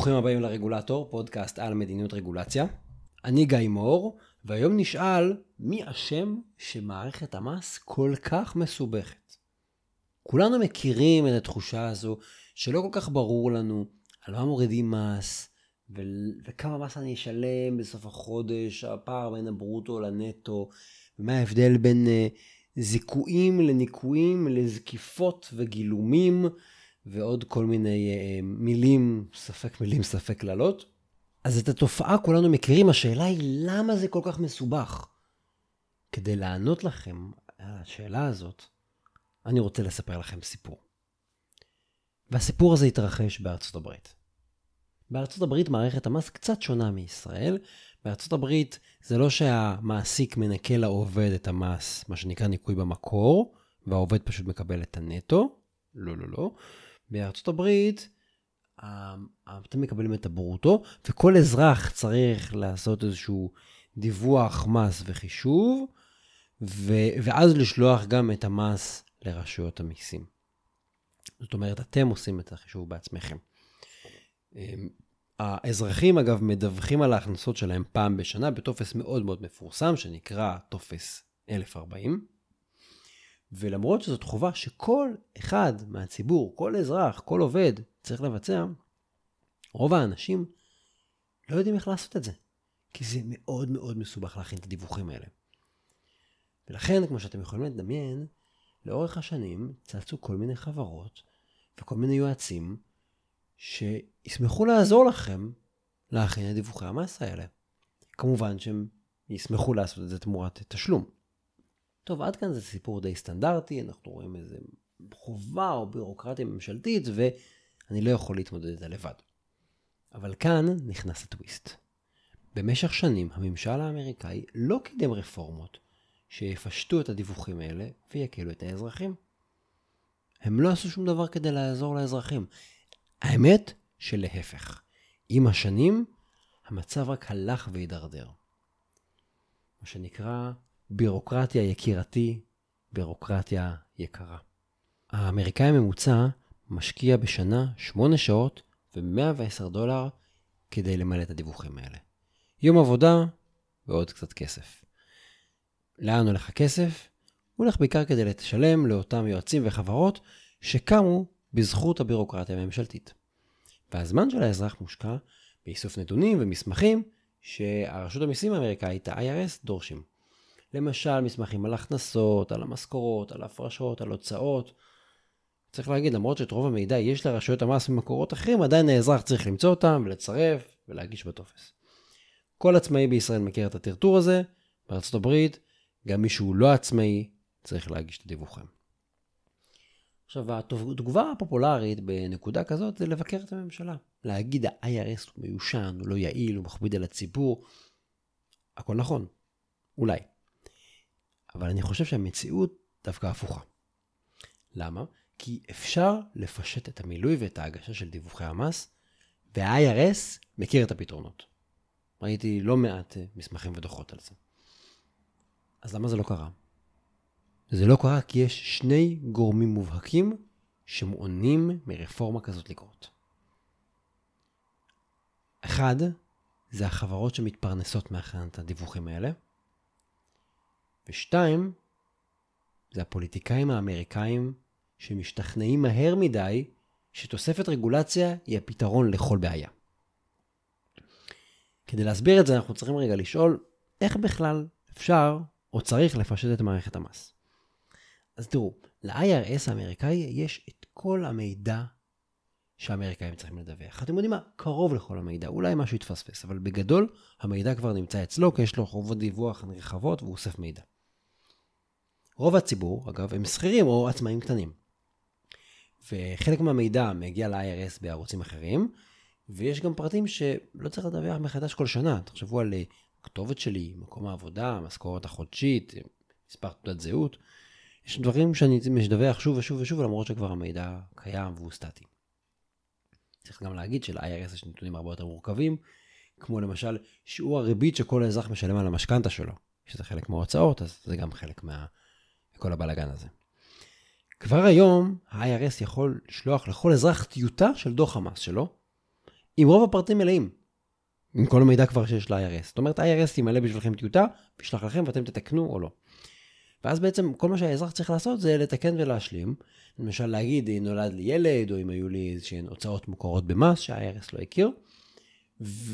ברוכים הבאים לרגולטור, פודקאסט על מדיניות רגולציה. אני גיא מור, והיום נשאל מי אשם שמערכת המס כל כך מסובכת. כולנו מכירים את התחושה הזו שלא כל כך ברור לנו על מה מורידים מס ו- וכמה מס אני אשלם בסוף החודש, הפער בין הברוטו לנטו, ומה ההבדל בין uh, זיכויים לניקויים, לזקיפות וגילומים. ועוד כל מיני uh, מילים, ספק מילים, ספק קללות. אז את התופעה כולנו מכירים, השאלה היא למה זה כל כך מסובך? כדי לענות לכם על השאלה הזאת, אני רוצה לספר לכם סיפור. והסיפור הזה התרחש בארצות הברית. בארצות הברית מערכת המס קצת שונה מישראל. בארצות הברית זה לא שהמעסיק מנקה לעובד את המס, מה שנקרא ניכוי במקור, והעובד פשוט מקבל את הנטו. לא, לא, לא. בארצות הברית, אתם מקבלים את הברוטו, וכל אזרח צריך לעשות איזשהו דיווח מס וחישוב, ו- ואז לשלוח גם את המס לרשויות המיסים. זאת אומרת, אתם עושים את החישוב בעצמכם. אמ, האזרחים, אגב, מדווחים על ההכנסות שלהם פעם בשנה בטופס מאוד מאוד מפורסם, שנקרא טופס 1040. ולמרות שזאת חובה שכל אחד מהציבור, כל אזרח, כל עובד צריך לבצע, רוב האנשים לא יודעים איך לעשות את זה. כי זה מאוד מאוד מסובך להכין את הדיווחים האלה. ולכן, כמו שאתם יכולים לדמיין, לאורך השנים צצו כל מיני חברות וכל מיני יועצים שישמחו לעזור לכם להכין את דיווחי המס האלה. כמובן שהם ישמחו לעשות את זה תמורת תשלום. טוב, עד כאן זה סיפור די סטנדרטי, אנחנו רואים איזה חובה או בירוקרטיה ממשלתית, ואני לא יכול להתמודד איתה לבד. אבל כאן נכנס הטוויסט. במשך שנים הממשל האמריקאי לא קידם רפורמות שיפשטו את הדיווחים האלה ויקלו את האזרחים. הם לא עשו שום דבר כדי לעזור לאזרחים. האמת שלהפך. עם השנים, המצב רק הלך והידרדר. מה שנקרא בירוקרטיה יקירתי, בירוקרטיה יקרה. האמריקאי הממוצע משקיע בשנה 8 שעות ו-110 דולר כדי למלא את הדיווחים האלה. יום עבודה ועוד קצת כסף. לאן הולך הכסף? הוא הולך בעיקר כדי לשלם לאותם יועצים וחברות שקמו בזכות הבירוקרטיה הממשלתית. והזמן של האזרח מושקע באיסוף נתונים ומסמכים שהרשות המיסים האמריקאית, ה-IRS, דורשים. למשל, מסמכים על הכנסות, על המשכורות, על הפרשות, על הוצאות. צריך להגיד, למרות שאת רוב המידע יש לרשויות המס ממקורות אחרים, עדיין האזרח צריך למצוא אותם ולצרף ולהגיש בטופס. כל עצמאי בישראל מכיר את הטרטור הזה, בארצות הברית, גם מי שהוא לא עצמאי צריך להגיש את הדיווחים. עכשיו, התגובה הפופולרית בנקודה כזאת זה לבקר את הממשלה. להגיד ה-IRS הוא מיושן, הוא לא יעיל, הוא מכביד על הציבור. הכל נכון, אולי. אבל אני חושב שהמציאות דווקא הפוכה. למה? כי אפשר לפשט את המילוי ואת ההגשה של דיווחי המס, וה-IRS מכיר את הפתרונות. ראיתי לא מעט אה, מסמכים ודוחות על זה. אז למה זה לא קרה? זה לא קרה כי יש שני גורמים מובהקים שמעונים מרפורמה כזאת לקרות. אחד, זה החברות שמתפרנסות מהכנת הדיווחים האלה, ושתיים, זה הפוליטיקאים האמריקאים שמשתכנעים מהר מדי שתוספת רגולציה היא הפתרון לכל בעיה. כדי להסביר את זה אנחנו צריכים רגע לשאול איך בכלל אפשר או צריך לפשט את מערכת המס. אז תראו, ל-IRS האמריקאי יש את כל המידע שהאמריקאים צריכים לדווח. אתם יודעים מה? קרוב לכל המידע, אולי משהו יתפספס, אבל בגדול המידע כבר נמצא אצלו, כי יש לו חובות דיווח נרחבות והוא אוסף מידע. רוב הציבור, אגב, הם שכירים או עצמאים קטנים. וחלק מהמידע מגיע ל-IRS בערוצים אחרים, ויש גם פרטים שלא צריך לדווח מחדש כל שנה. תחשבו על הכתובת שלי, מקום העבודה, המשכורת החודשית, מספר תעודת זהות. יש דברים שאני מדווח שוב ושוב ושוב, למרות שכבר המידע קיים והוא סטטי. צריך גם להגיד של-IRS יש נתונים הרבה יותר מורכבים, כמו למשל שיעור הריבית שכל אזרח משלם על המשכנתה שלו, שזה חלק מההוצאות, אז זה גם חלק מה... כל הבלאגן הזה. כבר היום ה-IRS יכול לשלוח לכל אזרח טיוטה של דוח המס שלו, עם רוב הפרטים מלאים. עם כל המידע כבר שיש ל-IRS. זאת אומרת, ה-IRS ימלא בשבילכם טיוטה, וישלח לכם ואתם תתקנו או לא. ואז בעצם כל מה שהאזרח צריך לעשות זה לתקן ולהשלים. למשל להגיד, אם נולד לי ילד, או אם היו לי איזשהן הוצאות מוכרות במס שה-IRS לא הכיר.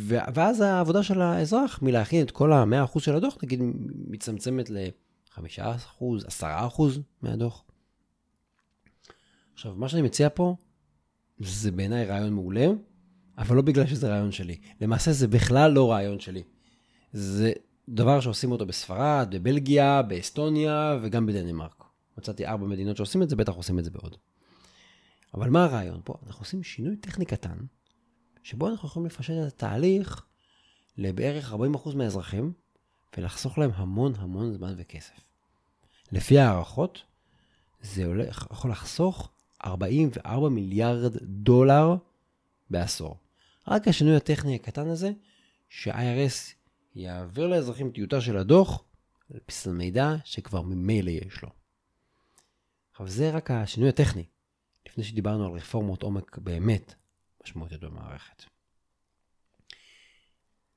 ואז העבודה של האזרח מלהכין את כל ה-100% של הדוח, נגיד, מצטמצמת ל-5%, 10% מהדוח. עכשיו, מה שאני מציע פה, זה בעיניי רעיון מעולה, אבל לא בגלל שזה רעיון שלי. למעשה זה בכלל לא רעיון שלי. זה דבר שעושים אותו בספרד, בבלגיה, באסטוניה וגם בדנמרק. מצאתי ארבע מדינות שעושים את זה, בטח עושים את זה בעוד. אבל מה הרעיון פה? אנחנו עושים שינוי טכני קטן, שבו אנחנו יכולים לפשט את התהליך לבערך 40% מהאזרחים, ולחסוך להם המון המון זמן וכסף. לפי הערכות, זה הולך, יכול לחסוך 44 מיליארד דולר בעשור. רק השינוי הטכני הקטן הזה, ש-IRS יעביר לאזרחים טיוטה של הדוח על בסיס המידע שכבר ממילא יש לו. עכשיו זה רק השינוי הטכני, לפני שדיברנו על רפורמות עומק באמת משמעותיות במערכת.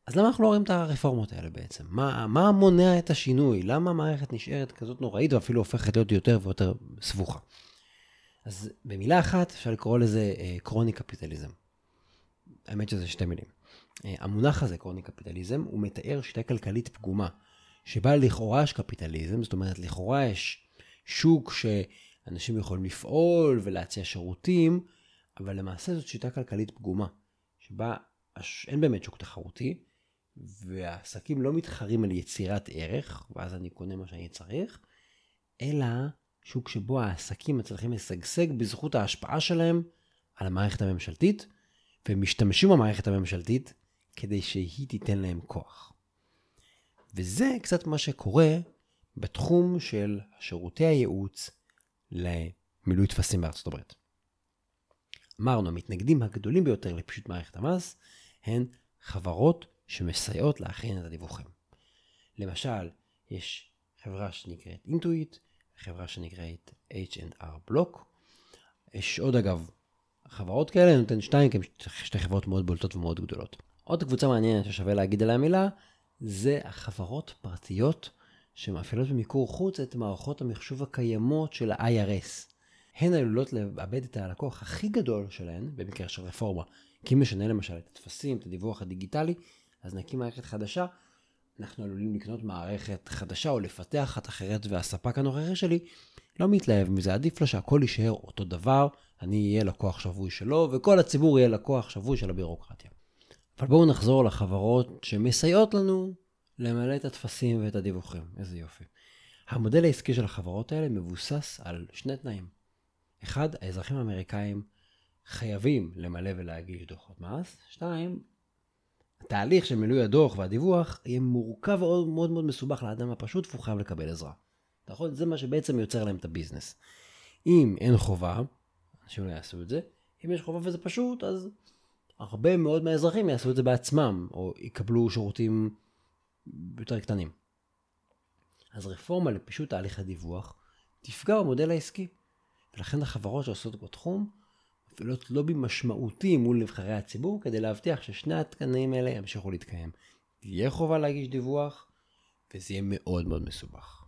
אז למה אנחנו לא רואים את הרפורמות האלה בעצם? מה, מה מונע את השינוי? למה המערכת נשארת כזאת נוראית ואפילו הופכת להיות יותר ויותר סבוכה? אז במילה אחת אפשר לקרוא לזה קרוני קפיטליזם. האמת שזה שתי מילים. אה, המונח הזה, קרוני קפיטליזם, הוא מתאר שיטה כלכלית פגומה, שבה לכאורה יש קפיטליזם, זאת אומרת, לכאורה יש שוק שאנשים יכולים לפעול ולהציע שירותים, אבל למעשה זאת שיטה כלכלית פגומה, שבה אין באמת שוק תחרותי, והעסקים לא מתחרים על יצירת ערך, ואז אני קונה מה שאני צריך, אלא שוק שבו העסקים מצליחים לשגשג בזכות ההשפעה שלהם על המערכת הממשלתית, ומשתמשים במערכת הממשלתית כדי שהיא תיתן להם כוח. וזה קצת מה שקורה בתחום של שירותי הייעוץ למילוי טפסים בארצות הברית. אמרנו, המתנגדים הגדולים ביותר לפשוט מערכת המס הן חברות שמסייעות להכין את הדיווחים. למשל, יש חברה שנקראת אינטואיט, חברה שנקראת H&R Block. יש עוד אגב חברות כאלה, אני נותן שתיים, כי הן שתי חברות מאוד בולטות ומאוד גדולות. עוד קבוצה מעניינת ששווה להגיד עליה מילה, זה החברות פרטיות שמאפיינות במיקור חוץ את מערכות המחשוב הקיימות של ה-IRS. הן עלולות לאבד את הלקוח הכי גדול שלהן, במקרה של רפורמה. כי אם נשנה למשל את הטפסים, את הדיווח הדיגיטלי, אז נקים מערכת חדשה, אנחנו עלולים לקנות מערכת חדשה או לפתח אחת אחרת, והספק הנוכחי שלי לא מתלהב מזה, עדיף לו שהכל יישאר אותו דבר, אני אהיה לקוח שבוי שלו, וכל הציבור יהיה לקוח שבוי של הבירוקרטיה. אבל בואו נחזור לחברות שמסייעות לנו למלא את הטפסים ואת הדיווחים. איזה יופי. המודל העסקי של החברות האלה מבוסס על שני תנאים. אחד, האזרחים האמריקאים חייבים למלא ולהגיש דוחות מס. שתיים, התהליך של מילוי הדוח והדיווח יהיה מורכב מאוד מאוד מאוד מסובך לאדם הפשוט והוא חייב לקבל עזרה. נכון? זה מה שבעצם יוצר להם את הביזנס. אם אין חובה, אנשים לא יעשו את זה. אם יש חובה וזה פשוט, אז הרבה מאוד מהאזרחים יעשו את זה בעצמם, או יקבלו שירותים יותר קטנים. אז רפורמה לפישוט תהליך הדיווח תפגע במודל העסקי. ולכן החברות שעושות בתחום מפעילות לובי משמעותי מול נבחרי הציבור כדי להבטיח ששני התקנים האלה ימשיכו להתקיים. תהיה חובה להגיש דיווח, וזה יהיה מאוד מאוד מסובך.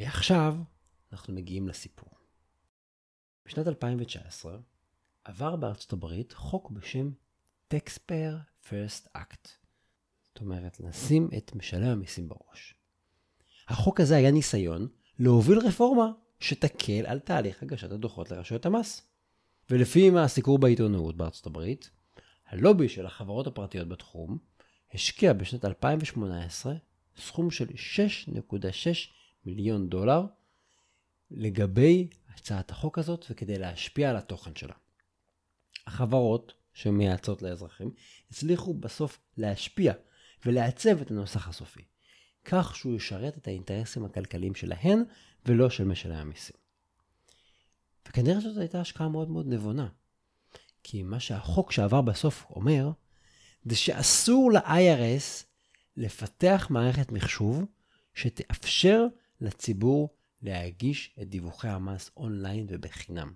ועכשיו אנחנו מגיעים לסיפור. בשנת 2019 עבר בארצות הברית חוק בשם Taxpayer First Act. זאת אומרת, לשים את משלם המיסים בראש. החוק הזה היה ניסיון להוביל רפורמה שתקל על תהליך הגשת הדוחות לרשויות המס. ולפי הסיקור בעיתונות בארצות הברית, הלובי של החברות הפרטיות בתחום השקיע בשנת 2018 סכום של 6.6 מיליון דולר לגבי הצעת החוק הזאת וכדי להשפיע על התוכן שלה. החברות שמייעצות לאזרחים הצליחו בסוף להשפיע ולעצב את הנוסח הסופי, כך שהוא ישרת את האינטרסים הכלכליים שלהן ולא של משלם המיסים. וכנראה שזו הייתה השקעה מאוד מאוד נבונה. כי מה שהחוק שעבר בסוף אומר, זה שאסור ל-IRS לפתח מערכת מחשוב שתאפשר לציבור להגיש את דיווחי המס אונליין ובחינם.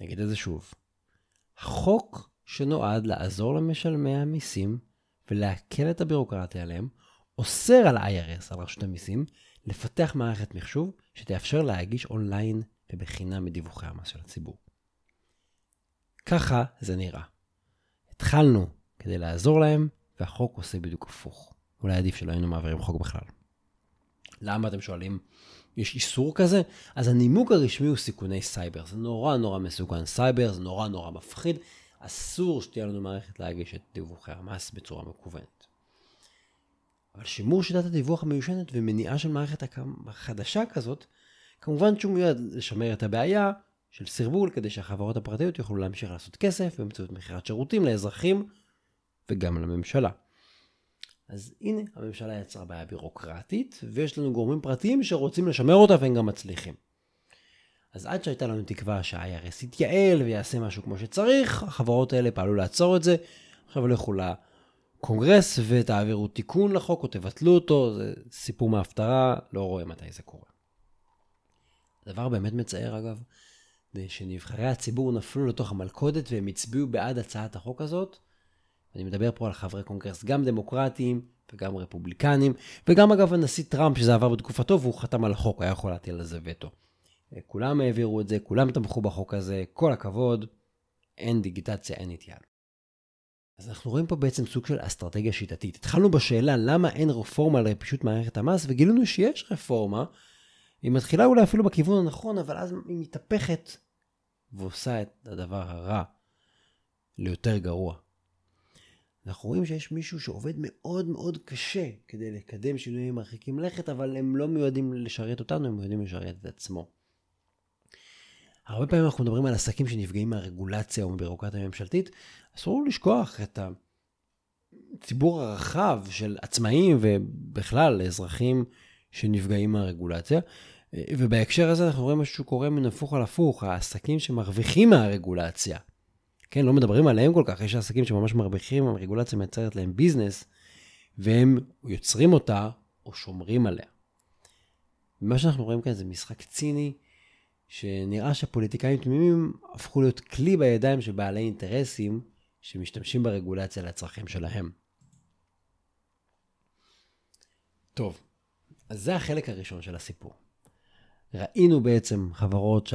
נגיד את זה שוב. החוק שנועד לעזור למשלמי המיסים ולהקל את הבירוקרטיה עליהם, אוסר על IRS, על רשות המיסים, לפתח מערכת מחשוב שתאפשר להגיש אונליין ובחינם את דיווחי המס של הציבור. ככה זה נראה. התחלנו כדי לעזור להם, והחוק עושה בדיוק הפוך. אולי עדיף שלא היינו מעבירים חוק בכלל. למה אתם שואלים? יש איסור כזה? אז הנימוק הרשמי הוא סיכוני סייבר. זה נורא נורא מסוכן סייבר, זה נורא נורא מפחיד. אסור שתהיה לנו מערכת להגיש את דיווחי המס בצורה מקוונת. אבל שימור שיטת הדיווח המיושנת ומניעה של מערכת חדשה כזאת, כמובן שהוא מיועד לשמר את הבעיה של סרבול כדי שהחברות הפרטיות יוכלו להמשיך לעשות כסף באמצעות מכירת שירותים לאזרחים וגם לממשלה. אז הנה, הממשלה יצרה בעיה בירוקרטית, ויש לנו גורמים פרטיים שרוצים לשמר אותה והם גם מצליחים. אז עד שהייתה לנו תקווה שה-IRS יתייעל ויעשה משהו כמו שצריך, החברות האלה פעלו לעצור את זה. עכשיו לכו לקונגרס ותעבירו תיקון לחוק או תבטלו אותו, זה סיפור מההפטרה, לא רואה מתי זה קורה. הדבר באמת מצער אגב, זה שנבחרי הציבור נפלו לתוך המלכודת והם הצביעו בעד הצעת החוק הזאת. אני מדבר פה על חברי קונגרס, גם דמוקרטיים וגם רפובליקנים, וגם אגב הנשיא טראמפ שזה עבר בתקופתו והוא חתם על החוק, היה יכול להטיל על זה וטו. כולם העבירו את זה, כולם תמכו בחוק הזה, כל הכבוד, אין דיגיטציה, אין התייעלות. אז אנחנו רואים פה בעצם סוג של אסטרטגיה שיטתית. התחלנו בשאלה למה אין רפורמה על פישוט מערכת המס, וגילינו שיש רפורמה. היא מתחילה אולי אפילו בכיוון הנכון, אבל אז היא מתהפכת ועושה את הדבר הרע ליותר גרוע. אנחנו רואים שיש מישהו שעובד מאוד מאוד קשה כדי לקדם שינויים מרחיקים לכת, אבל הם לא מיועדים לשרת אותנו, הם מיועדים לשרת את עצמו. הרבה פעמים אנחנו מדברים על עסקים שנפגעים מהרגולציה או מבירוקרטיה ממשלתית, אסור לשכוח את הציבור הרחב של עצמאים ובכלל אזרחים שנפגעים מהרגולציה. ובהקשר הזה אנחנו רואים משהו שקורה מן הפוך על הפוך, העסקים שמרוויחים מהרגולציה. כן, לא מדברים עליהם כל כך, יש עסקים שממש מרוויחים, הרגולציה מייצרת להם ביזנס, והם יוצרים אותה או שומרים עליה. מה שאנחנו רואים כאן זה משחק ציני, שנראה שפוליטיקאים תמימים הפכו להיות כלי בידיים של בעלי אינטרסים שמשתמשים ברגולציה לצרכים שלהם. טוב, אז זה החלק הראשון של הסיפור. ראינו בעצם חברות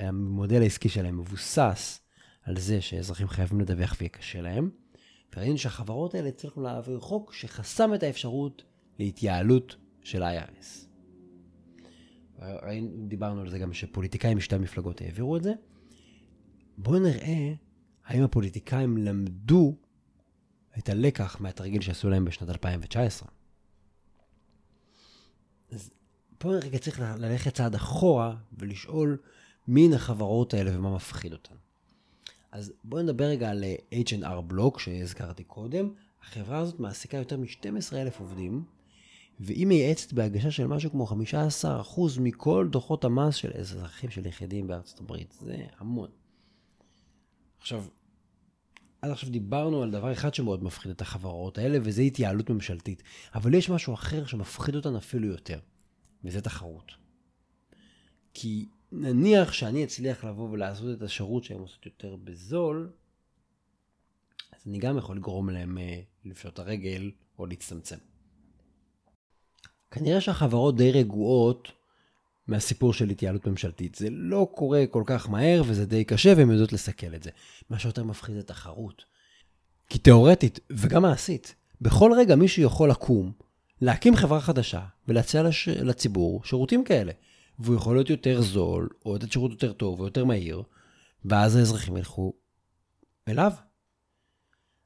שהמודל העסקי שלהם מבוסס על זה שאזרחים חייבים לדווח ויהיה קשה להם, וראינו שהחברות האלה הצליחו להעביר חוק שחסם את האפשרות להתייעלות של IRS. דיברנו על זה גם שפוליטיקאים משתי המפלגות העבירו את זה. בואו נראה האם הפוליטיקאים למדו את הלקח מהתרגיל שעשו להם בשנת 2019. אז פה רגע צריך ללכת צעד אחורה ולשאול מי הן החברות האלה ומה מפחיד אותן. אז בואו נדבר רגע על H&R בלוק שהזכרתי קודם. החברה הזאת מעסיקה יותר מ-12,000 עובדים, והיא מייעצת בהגשה של משהו כמו 15% מכל דוחות המס של אזרחים של יחידים בארצות הברית. זה המון. עכשיו, עד עכשיו דיברנו על דבר אחד שמאוד מפחיד את החברות האלה, וזה התייעלות ממשלתית. אבל יש משהו אחר שמפחיד אותן אפילו יותר, וזה תחרות. כי נניח שאני אצליח לבוא ולעשות את השירות שהן עושות יותר בזול, אז אני גם יכול לגרום להם אה, לפשוט הרגל או להצטמצם. כנראה שהחברות די רגועות מהסיפור של התייעלות ממשלתית. זה לא קורה כל כך מהר וזה די קשה והן יודעות לסכל את זה. מה שיותר מפחיד זה תחרות. כי תאורטית וגם מעשית, בכל רגע מישהו יכול לקום, להקים חברה חדשה ולהציע לש... לציבור שירותים כאלה. והוא יכול להיות יותר זול, או לתת שירות יותר טוב או יותר מהיר, ואז האזרחים ילכו אליו.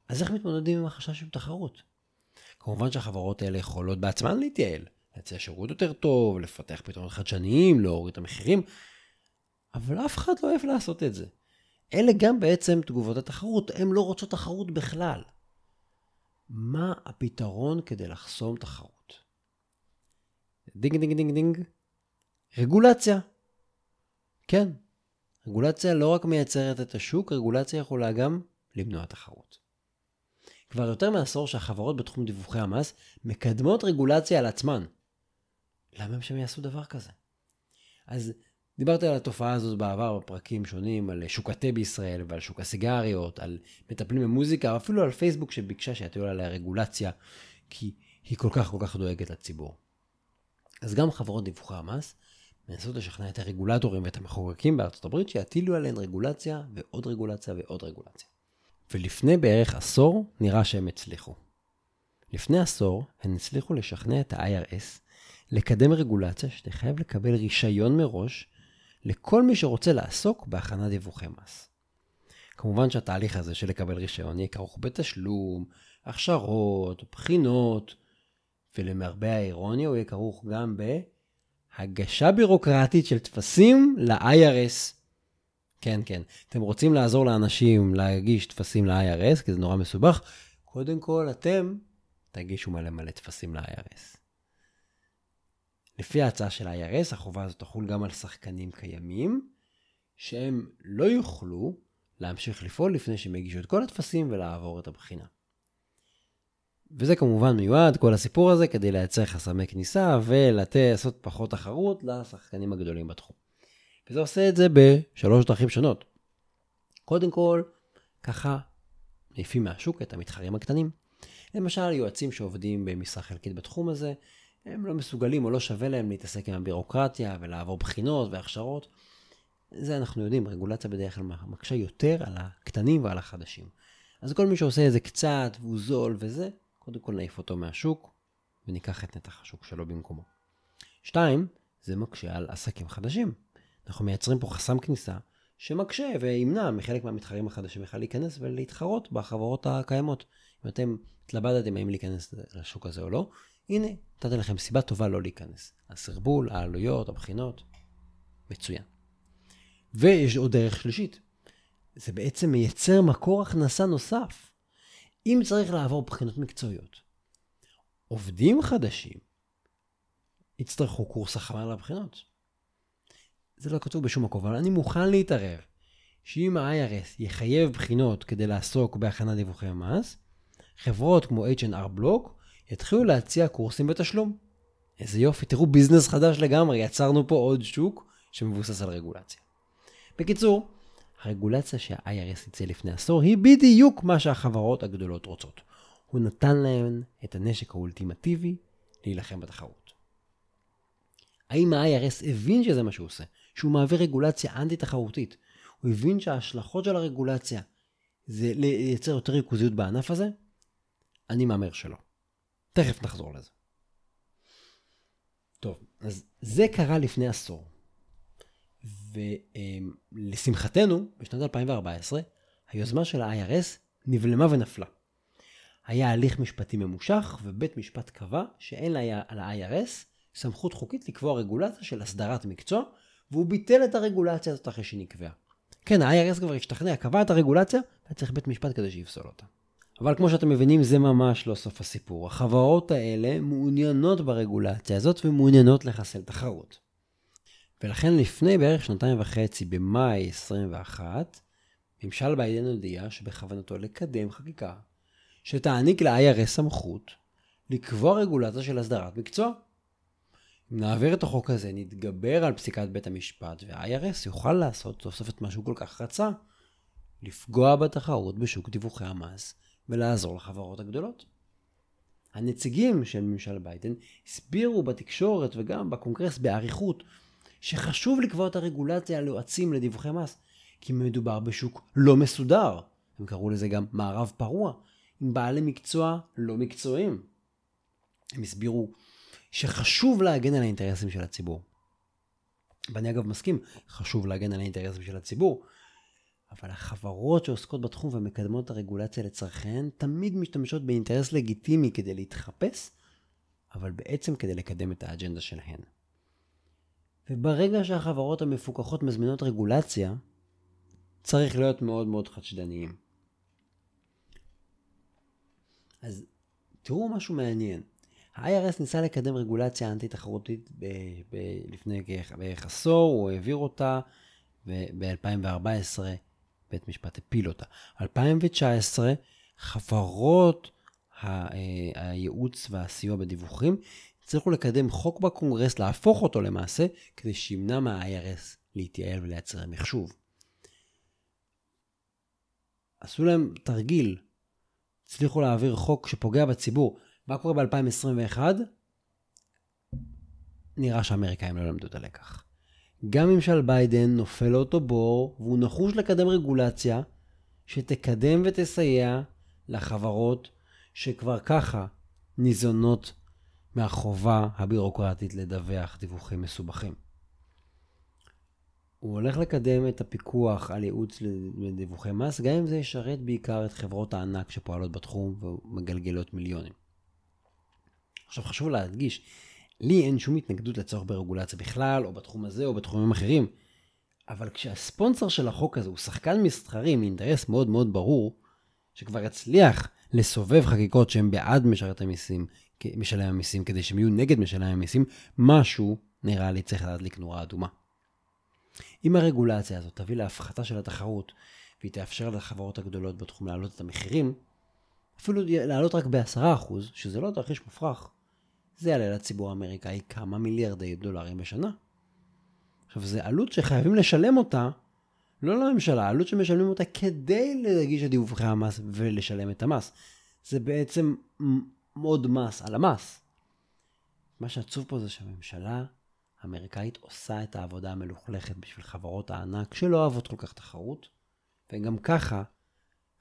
אז איך מתמודדים עם החשש של תחרות? כמובן שהחברות האלה יכולות בעצמן להתייעל. להציע שירות יותר טוב, לפתח פתרונות חדשניים, להוריד את המחירים, אבל אף אחד לא אוהב לעשות את זה. אלה גם בעצם תגובות התחרות, הן לא רוצות תחרות בכלל. מה הפתרון כדי לחסום תחרות? דינג דינג דינג דינג, רגולציה. כן, רגולציה לא רק מייצרת את השוק, רגולציה יכולה גם למנוע תחרות. כבר יותר מעשור שהחברות בתחום דיווחי המס מקדמות רגולציה על עצמן. למה הם שהם יעשו דבר כזה? אז דיברתי על התופעה הזאת בעבר בפרקים שונים, על שוק התה בישראל ועל שוק הסיגריות, על מטפלים במוזיקה, אפילו על פייסבוק שביקשה שיטילו עליה רגולציה, כי היא כל כך כל כך דואגת לציבור. אז גם חברות דיווחי המס מנסות לשכנע את הרגולטורים ואת המחוקקים בארצות הברית שיטילו עליהן רגולציה ועוד רגולציה ועוד רגולציה. ולפני בערך עשור נראה שהם הצליחו. לפני עשור הן הצליחו לשכנע את ה-IRS לקדם רגולציה שתחייב לקבל רישיון מראש לכל מי שרוצה לעסוק בהכנת דיווחי מס. כמובן שהתהליך הזה של לקבל רישיון יהיה כרוך בתשלום, הכשרות, בחינות, ולמרבה האירוניה הוא יהיה כרוך גם בהגשה בירוקרטית של טפסים ל-IRS. כן, כן. אתם רוצים לעזור לאנשים להגיש טפסים ל-IRS, כי זה נורא מסובך, קודם כל אתם תגישו מלא מלא טפסים ל-IRS. לפי ההצעה של ה-IRS, החובה הזאת תחול גם על שחקנים קיימים, שהם לא יוכלו להמשיך לפעול לפני שהם יגישו את כל הטפסים ולעבור את הבחינה. וזה כמובן מיועד, כל הסיפור הזה, כדי לייצר חסמי כניסה ולעשות פחות תחרות לשחקנים הגדולים בתחום. וזה עושה את זה בשלוש דרכים שונות. קודם כל, ככה מעיפים מהשוק את המתחרים הקטנים. למשל, יועצים שעובדים במשרה חלקית בתחום הזה, הם לא מסוגלים או לא שווה להם להתעסק עם הבירוקרטיה ולעבור בחינות והכשרות. זה אנחנו יודעים, רגולציה בדרך כלל מקשה יותר על הקטנים ועל החדשים. אז כל מי שעושה את זה קצת והוא זול וזה, קודם כל נעיף אותו מהשוק וניקח את נתח השוק שלו במקומו. שתיים, זה מקשה על עסקים חדשים. אנחנו מייצרים פה חסם כניסה שמקשה וימנע מחלק מהמתחרים החדשים בכלל להיכנס ולהתחרות בחברות הקיימות. אם אתם התלבטתם האם להיכנס לשוק הזה או לא, הנה, נתתי לכם סיבה טובה לא להיכנס. הסרבול, העלויות, הבחינות, מצוין. ויש עוד דרך שלישית. זה בעצם מייצר מקור הכנסה נוסף. אם צריך לעבור בחינות מקצועיות, עובדים חדשים יצטרכו קורס הכנה לבחינות. זה לא כתוב בשום מקום, אבל אני מוכן להתערב שאם ה-IRS יחייב בחינות כדי לעסוק בהכנת דיווחי מס, חברות כמו H&R בלוק יתחילו להציע קורסים בתשלום. איזה יופי, תראו ביזנס חדש לגמרי, יצרנו פה עוד שוק שמבוסס על רגולציה. בקיצור, הרגולציה שה-IRS יצא לפני עשור היא בדיוק מה שהחברות הגדולות רוצות. הוא נתן להן את הנשק האולטימטיבי להילחם בתחרות. האם ה-IRS הבין שזה מה שהוא עושה? שהוא מעביר רגולציה אנטי-תחרותית. הוא הבין שההשלכות של הרגולציה זה לייצר יותר ריכוזיות בענף הזה? אני מהמר שלא. תכף נחזור לזה. טוב, אז זה קרה לפני עשור. ולשמחתנו, בשנת 2014, היוזמה של ה-IRS נבלמה ונפלה. היה הליך משפטי ממושך, ובית משפט קבע שאין ה-IRS סמכות חוקית לקבוע רגולציה של הסדרת מקצוע, והוא ביטל את הרגולציה הזאת אחרי שהיא נקבעה. כן, ה-IRS כבר השתכנע, קבע את הרגולציה, היה צריך בית משפט כדי שיפסול אותה. אבל כמו שאתם מבינים, זה ממש לא סוף הסיפור. החברות האלה מעוניינות ברגולציה הזאת ומעוניינות לחסל תחרות. ולכן לפני בערך שנתיים וחצי, במאי 21, ממשל ביידן הודיע שבכוונתו לקדם חקיקה שתעניק ל-IRS סמכות לקבוע רגולציה של הסדרת מקצוע. אם נעביר את החוק הזה, נתגבר על פסיקת בית המשפט, וה-IRS יוכל לעשות סוף סוף את מה שהוא כל כך רצה, לפגוע בתחרות בשוק דיווחי המס ולעזור לחברות הגדולות. הנציגים של ממשל ביידן הסבירו בתקשורת וגם בקונגרס באריכות שחשוב לקבוע את הרגולציה על יועצים לדיווחי מס, כי מדובר בשוק לא מסודר. הם קראו לזה גם מערב פרוע, עם בעלי מקצוע לא מקצועיים. הם הסבירו שחשוב להגן על האינטרסים של הציבור. ואני אגב מסכים, חשוב להגן על האינטרסים של הציבור, אבל החברות שעוסקות בתחום ומקדמות את הרגולציה לצרכיהן תמיד משתמשות באינטרס לגיטימי כדי להתחפש, אבל בעצם כדי לקדם את האג'נדה שלהן. וברגע שהחברות המפוקחות מזמינות רגולציה, צריך להיות מאוד מאוד חדשדניים. אז תראו משהו מעניין. ה-IRS ניסה לקדם רגולציה אנטי-תחרותית ב- ב- לפני בערך עשור, הוא העביר אותה, וב-2014 בית משפט הפיל אותה. 2019, חברות ה- הייעוץ והסיוע בדיווחים הצליחו לקדם חוק בקונגרס, להפוך אותו למעשה, כדי שימנע מה-IRS להתייעל ולייצר מחשוב. עשו להם תרגיל, הצליחו להעביר חוק שפוגע בציבור. מה קורה ב-2021? נראה שהאמריקאים לא למדו את הלקח. גם ממשל ביידן נופל לאותו בור, והוא נחוש לקדם רגולציה שתקדם ותסייע לחברות שכבר ככה ניזונות מהחובה הבירוקרטית לדווח דיווחים מסובכים. הוא הולך לקדם את הפיקוח על ייעוץ לדיווחי מס, גם אם זה ישרת בעיקר את חברות הענק שפועלות בתחום ומגלגלות מיליונים. עכשיו חשוב להדגיש, לי אין שום התנגדות לצורך ברגולציה בכלל, או בתחום הזה או בתחומים אחרים, אבל כשהספונסר של החוק הזה הוא שחקן מסחרי עם אינטרס מאוד מאוד ברור, שכבר הצליח לסובב חקיקות שהן בעד משרת המיסים, משלם המיסים, כדי שהם יהיו נגד משלם המיסים, משהו נראה לי צריך להדליק נורה אדומה. אם הרגולציה הזאת תביא להפחתה של התחרות, והיא תאפשר לחברות הגדולות בתחום להעלות את המחירים, אפילו להעלות רק ב-10%, שזה לא תרחיש מופרך, זה יעלה לציבור האמריקאי כמה מיליארדי דולרים בשנה. עכשיו, זו עלות שחייבים לשלם אותה, לא לממשלה, עלות שמשלמים אותה כדי להגיש את דיווחי המס ולשלם את המס. זה בעצם עוד מס על המס. מה שעצוב פה זה שהממשלה האמריקאית עושה את העבודה המלוכלכת בשביל חברות הענק שלא אוהבות כל כך תחרות, וגם ככה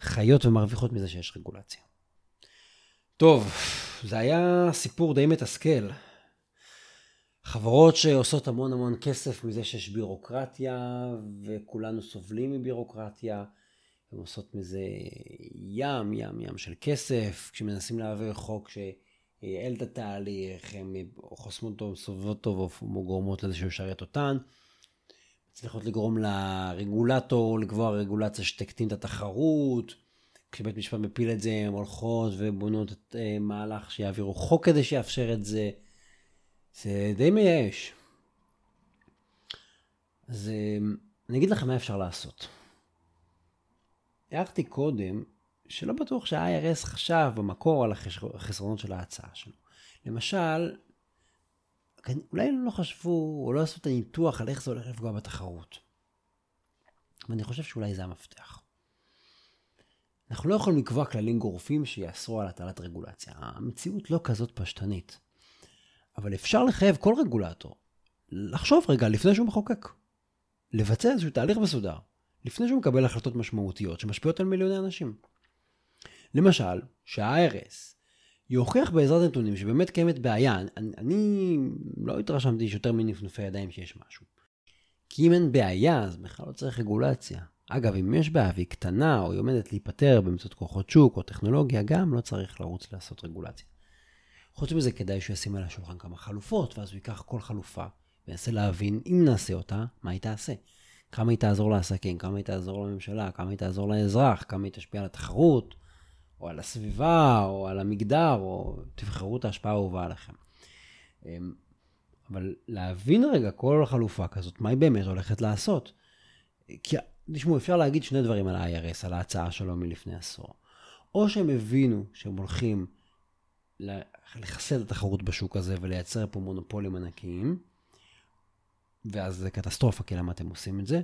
חיות ומרוויחות מזה שיש רגולציה. טוב, זה היה סיפור די מתסכל. חברות שעושות המון המון כסף מזה שיש בירוקרטיה, וכולנו סובלים מבירוקרטיה, הן עושות מזה ים, ים, ים של כסף, כשמנסים להעביר חוק שייעל את התהליך, הן חוסמות אותו, סובבות אותו וגורמות לזה שהוא ישרת אותן. מצליחות לגרום לרגולטור לקבוע רגולציה שתקטין את התחרות. כשבית משפט מפיל את זה, הן הולכות ובונות את uh, מהלך שיעבירו חוק כדי שיאפשר את זה. זה די מייאש. אז uh, אני אגיד לכם מה אפשר לעשות. הערתי קודם שלא בטוח שה-IRS חשב במקור על החסרונות של ההצעה שלו. למשל, אולי לא חשבו או לא עשו את הניתוח על איך זה הולך לפגוע בתחרות. ואני חושב שאולי זה המפתח. אנחנו לא יכולים לקבוע כללים גורפים שיאסרו על הטלת רגולציה. המציאות לא כזאת פשטנית. אבל אפשר לחייב כל רגולטור לחשוב רגע לפני שהוא מחוקק. לבצע איזשהו תהליך מסודר, לפני שהוא מקבל החלטות משמעותיות שמשפיעות על מיליוני אנשים. למשל, שה-IRS יוכיח בעזרת נתונים שבאמת קיימת בעיה. אני, אני לא התרשמתי שיותר מנפנופי ידיים שיש משהו. כי אם אין בעיה, אז בכלל לא צריך רגולציה. אגב, אם יש בעיה והיא קטנה או היא עומדת להיפטר באמצעות כוחות שוק או טכנולוגיה, גם לא צריך לרוץ לעשות רגולציה. חוץ מזה, כדאי שהוא ישים על השולחן כמה חלופות, ואז הוא ייקח כל חלופה וינסה להבין, אם נעשה אותה, מה היא תעשה. כמה היא תעזור לעסקים, כמה היא תעזור לממשלה, כמה היא תעזור לאזרח, כמה היא תשפיע על התחרות, או על הסביבה, או על המגדר, או תבחרו את ההשפעה האהובה עליכם. אמ, אבל להבין רגע כל חלופה כזאת, מה היא באמת הולכת לעשות. כי תשמעו, אפשר להגיד שני דברים על ה-IRS, על ההצעה שלו מלפני עשור. או שהם הבינו שהם הולכים לחסל את התחרות בשוק הזה ולייצר פה מונופולים ענקיים, ואז זה קטסטרופה, כי למה אתם עושים את זה?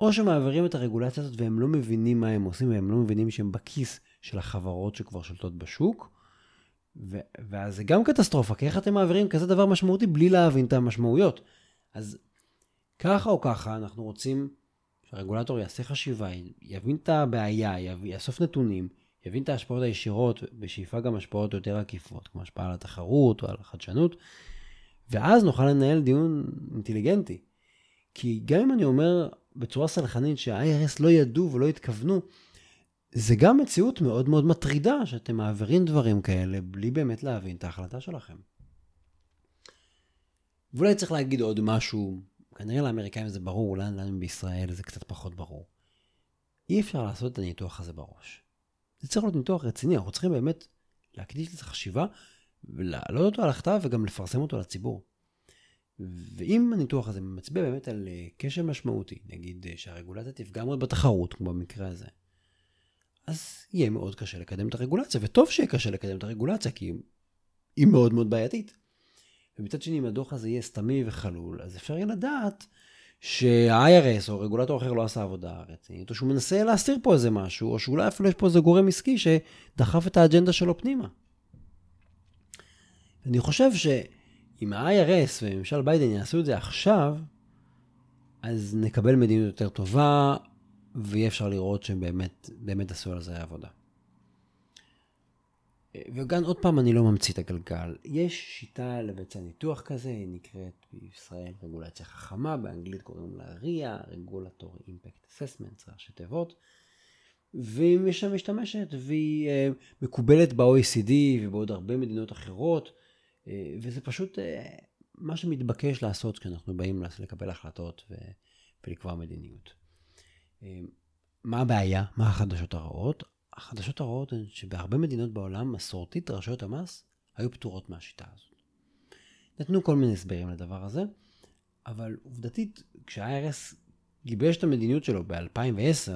או שמעבירים את הרגולציה הזאת והם לא מבינים מה הם עושים, והם לא מבינים שהם בכיס של החברות שכבר שולטות בשוק. ו- ואז זה גם קטסטרופה, כי איך אתם מעבירים כזה דבר משמעותי בלי להבין את המשמעויות? אז ככה או ככה, אנחנו רוצים שהרגולטור יעשה חשיבה, יבין את הבעיה, יאסוף נתונים, יבין את ההשפעות הישירות, בשאיפה גם השפעות יותר עקיפות, כמו השפעה על התחרות או על החדשנות, ואז נוכל לנהל דיון אינטליגנטי. כי גם אם אני אומר בצורה סלחנית שה-IRS לא ידעו ולא התכוונו, זה גם מציאות מאוד מאוד מטרידה שאתם מעבירים דברים כאלה בלי באמת להבין את ההחלטה שלכם. ואולי צריך להגיד עוד משהו כנראה לאמריקאים זה ברור, אולי לנו בישראל זה קצת פחות ברור. אי אפשר לעשות את הניתוח הזה בראש. זה צריך להיות ניתוח רציני, אנחנו צריכים באמת להקדיש לזה חשיבה ולהעלות אותו על הכתב וגם לפרסם אותו לציבור. ואם הניתוח הזה מצביע באמת על אה, כשל משמעותי, נגיד אה, שהרגולציה תפגע מאוד בתחרות, כמו במקרה הזה, אז יהיה מאוד קשה לקדם את הרגולציה, וטוב שיהיה קשה לקדם את הרגולציה, כי היא מאוד מאוד בעייתית. ומצד שני, אם הדוח הזה יהיה סתמי וחלול, אז אפשר יהיה לדעת שה-IRS או רגולטור אחר לא עשה עבודה רצינית, או שהוא מנסה להסתיר פה איזה משהו, או שאולי אפילו יש פה איזה גורם עסקי שדחף את האג'נדה שלו פנימה. אני חושב שאם ה-IRS וממשל ביידן יעשו את זה עכשיו, אז נקבל מדיניות יותר טובה, ויהיה אפשר לראות שהם באמת, באמת עשו על זה עבודה. וגם עוד פעם, אני לא ממציא את הגלגל. יש שיטה לבצע ניתוח כזה, היא נקראת בישראל רגולציה חכמה, באנגלית קוראים לה RIA, Regulatory Impact Assessment, ראשי תיבות, והיא משמשת, והיא uh, מקובלת ב-OECD ובעוד הרבה מדינות אחרות, uh, וזה פשוט uh, מה שמתבקש לעשות כשאנחנו באים לקבל החלטות ולקבוע מדיניות. מה הבעיה? מה החדשות הרעות? החדשות הרעות הן שבהרבה מדינות בעולם, מסורתית רשויות המס היו פטורות מהשיטה הזאת. נתנו כל מיני הסברים לדבר הזה, אבל עובדתית, כשה-IRS גיבש את המדיניות שלו ב-2010,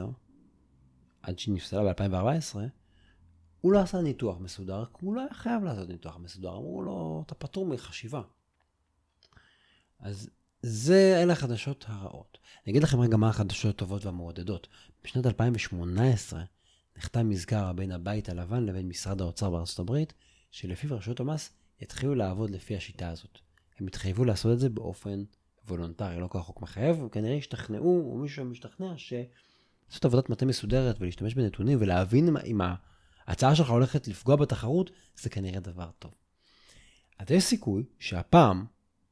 עד שהיא נפסלה ב-2014, הוא לא עשה ניתוח מסודר, כי הוא לא היה חייב לעשות ניתוח מסודר, אמרו לו, אתה פטור מחשיבה. אז זה, אלה החדשות הרעות. אני אגיד לכם רגע מה החדשות הטובות והמעודדות. בשנת 2018 נחתם מזכר בין הבית הלבן לבין משרד האוצר בארצות הברית, שלפיו רשויות המס יתחילו לעבוד לפי השיטה הזאת. הם התחייבו לעשות את זה באופן וולונטרי, לא כל חוק מחייב, וכנראה השתכנעו, או מישהו משתכנע, שלעשות עבודת מטה מסודרת ולהשתמש בנתונים ולהבין אם ההצעה שלך הולכת לפגוע בתחרות, זה כנראה דבר טוב. אז יש סיכוי שהפעם,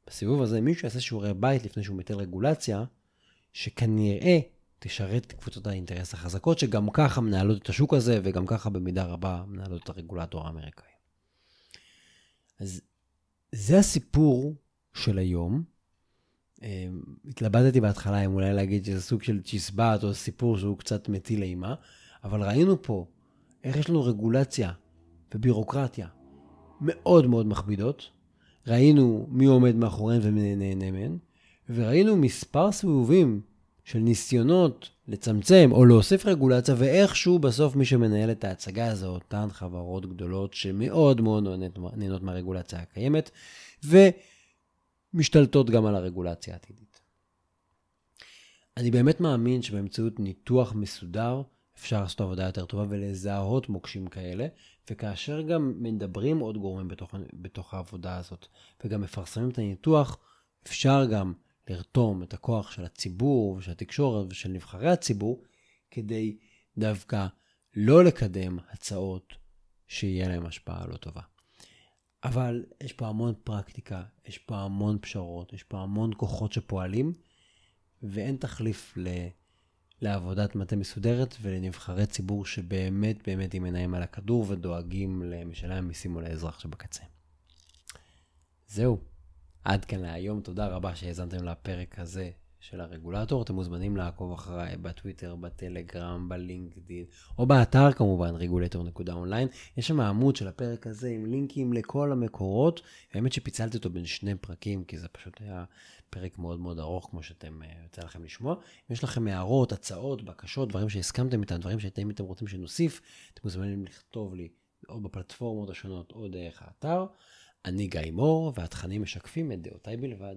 בסיבוב הזה, מישהו יעשה שיעורי בית לפני שהוא מטיל רגולציה, שכנראה תשרת את קבוצות האינטרס החזקות, שגם ככה מנהלות את השוק הזה, וגם ככה במידה רבה מנהלות את הרגולטור האמריקאי. אז זה הסיפור של היום. אמ, התלבטתי בהתחלה אם אולי להגיד שזה סוג של צ'יסבט או סיפור שהוא קצת מטיל אימה, אבל ראינו פה איך יש לנו רגולציה ובירוקרטיה מאוד מאוד מכבידות. ראינו מי עומד מאחוריהן ומי נהנה מהן, וראינו מספר סיבובים של ניסיונות לצמצם או להוסיף רגולציה, ואיכשהו בסוף מי שמנהל את ההצגה זה אותן חברות גדולות שמאוד מאוד נהנות מהרגולציה הקיימת, ומשתלטות גם על הרגולציה העתידית. אני באמת מאמין שבאמצעות ניתוח מסודר אפשר לעשות עבודה יותר טובה ולזהות מוקשים כאלה, וכאשר גם מדברים עוד גורמים בתוך, בתוך העבודה הזאת, וגם מפרסמים את הניתוח, אפשר גם לרתום את הכוח של הציבור ושל התקשורת ושל נבחרי הציבור, כדי דווקא לא לקדם הצעות שיהיה להן השפעה לא טובה. אבל יש פה המון פרקטיקה, יש פה המון פשרות, יש פה המון כוחות שפועלים, ואין תחליף ל... לעבודת מטה מסודרת ולנבחרי ציבור שבאמת באמת עם עיניים על הכדור ודואגים למשלם המיסים ולאזרח שבקצה. זהו. עד כאן להיום, תודה רבה שהאזנתם לפרק הזה של הרגולטור. אתם מוזמנים לעקוב אחריי בטוויטר, בטלגרם, בלינקדאין, או באתר כמובן, רגולטור.אונליין. יש שם עמוד של הפרק הזה עם לינקים לכל המקורות. האמת שפיצלתי אותו בין שני פרקים, כי זה פשוט היה פרק מאוד מאוד ארוך, כמו שאתם, אה, יוצא לכם לשמוע. אם יש לכם הערות, הצעות, בקשות, דברים שהסכמתם איתם, דברים שאתם אתם רוצים שנוסיף, אתם מוזמנים לכתוב לי או בפלטפורמות השונות או דרך האתר. אני גיא מור, והתכנים משקפים את דעותיי בלבד.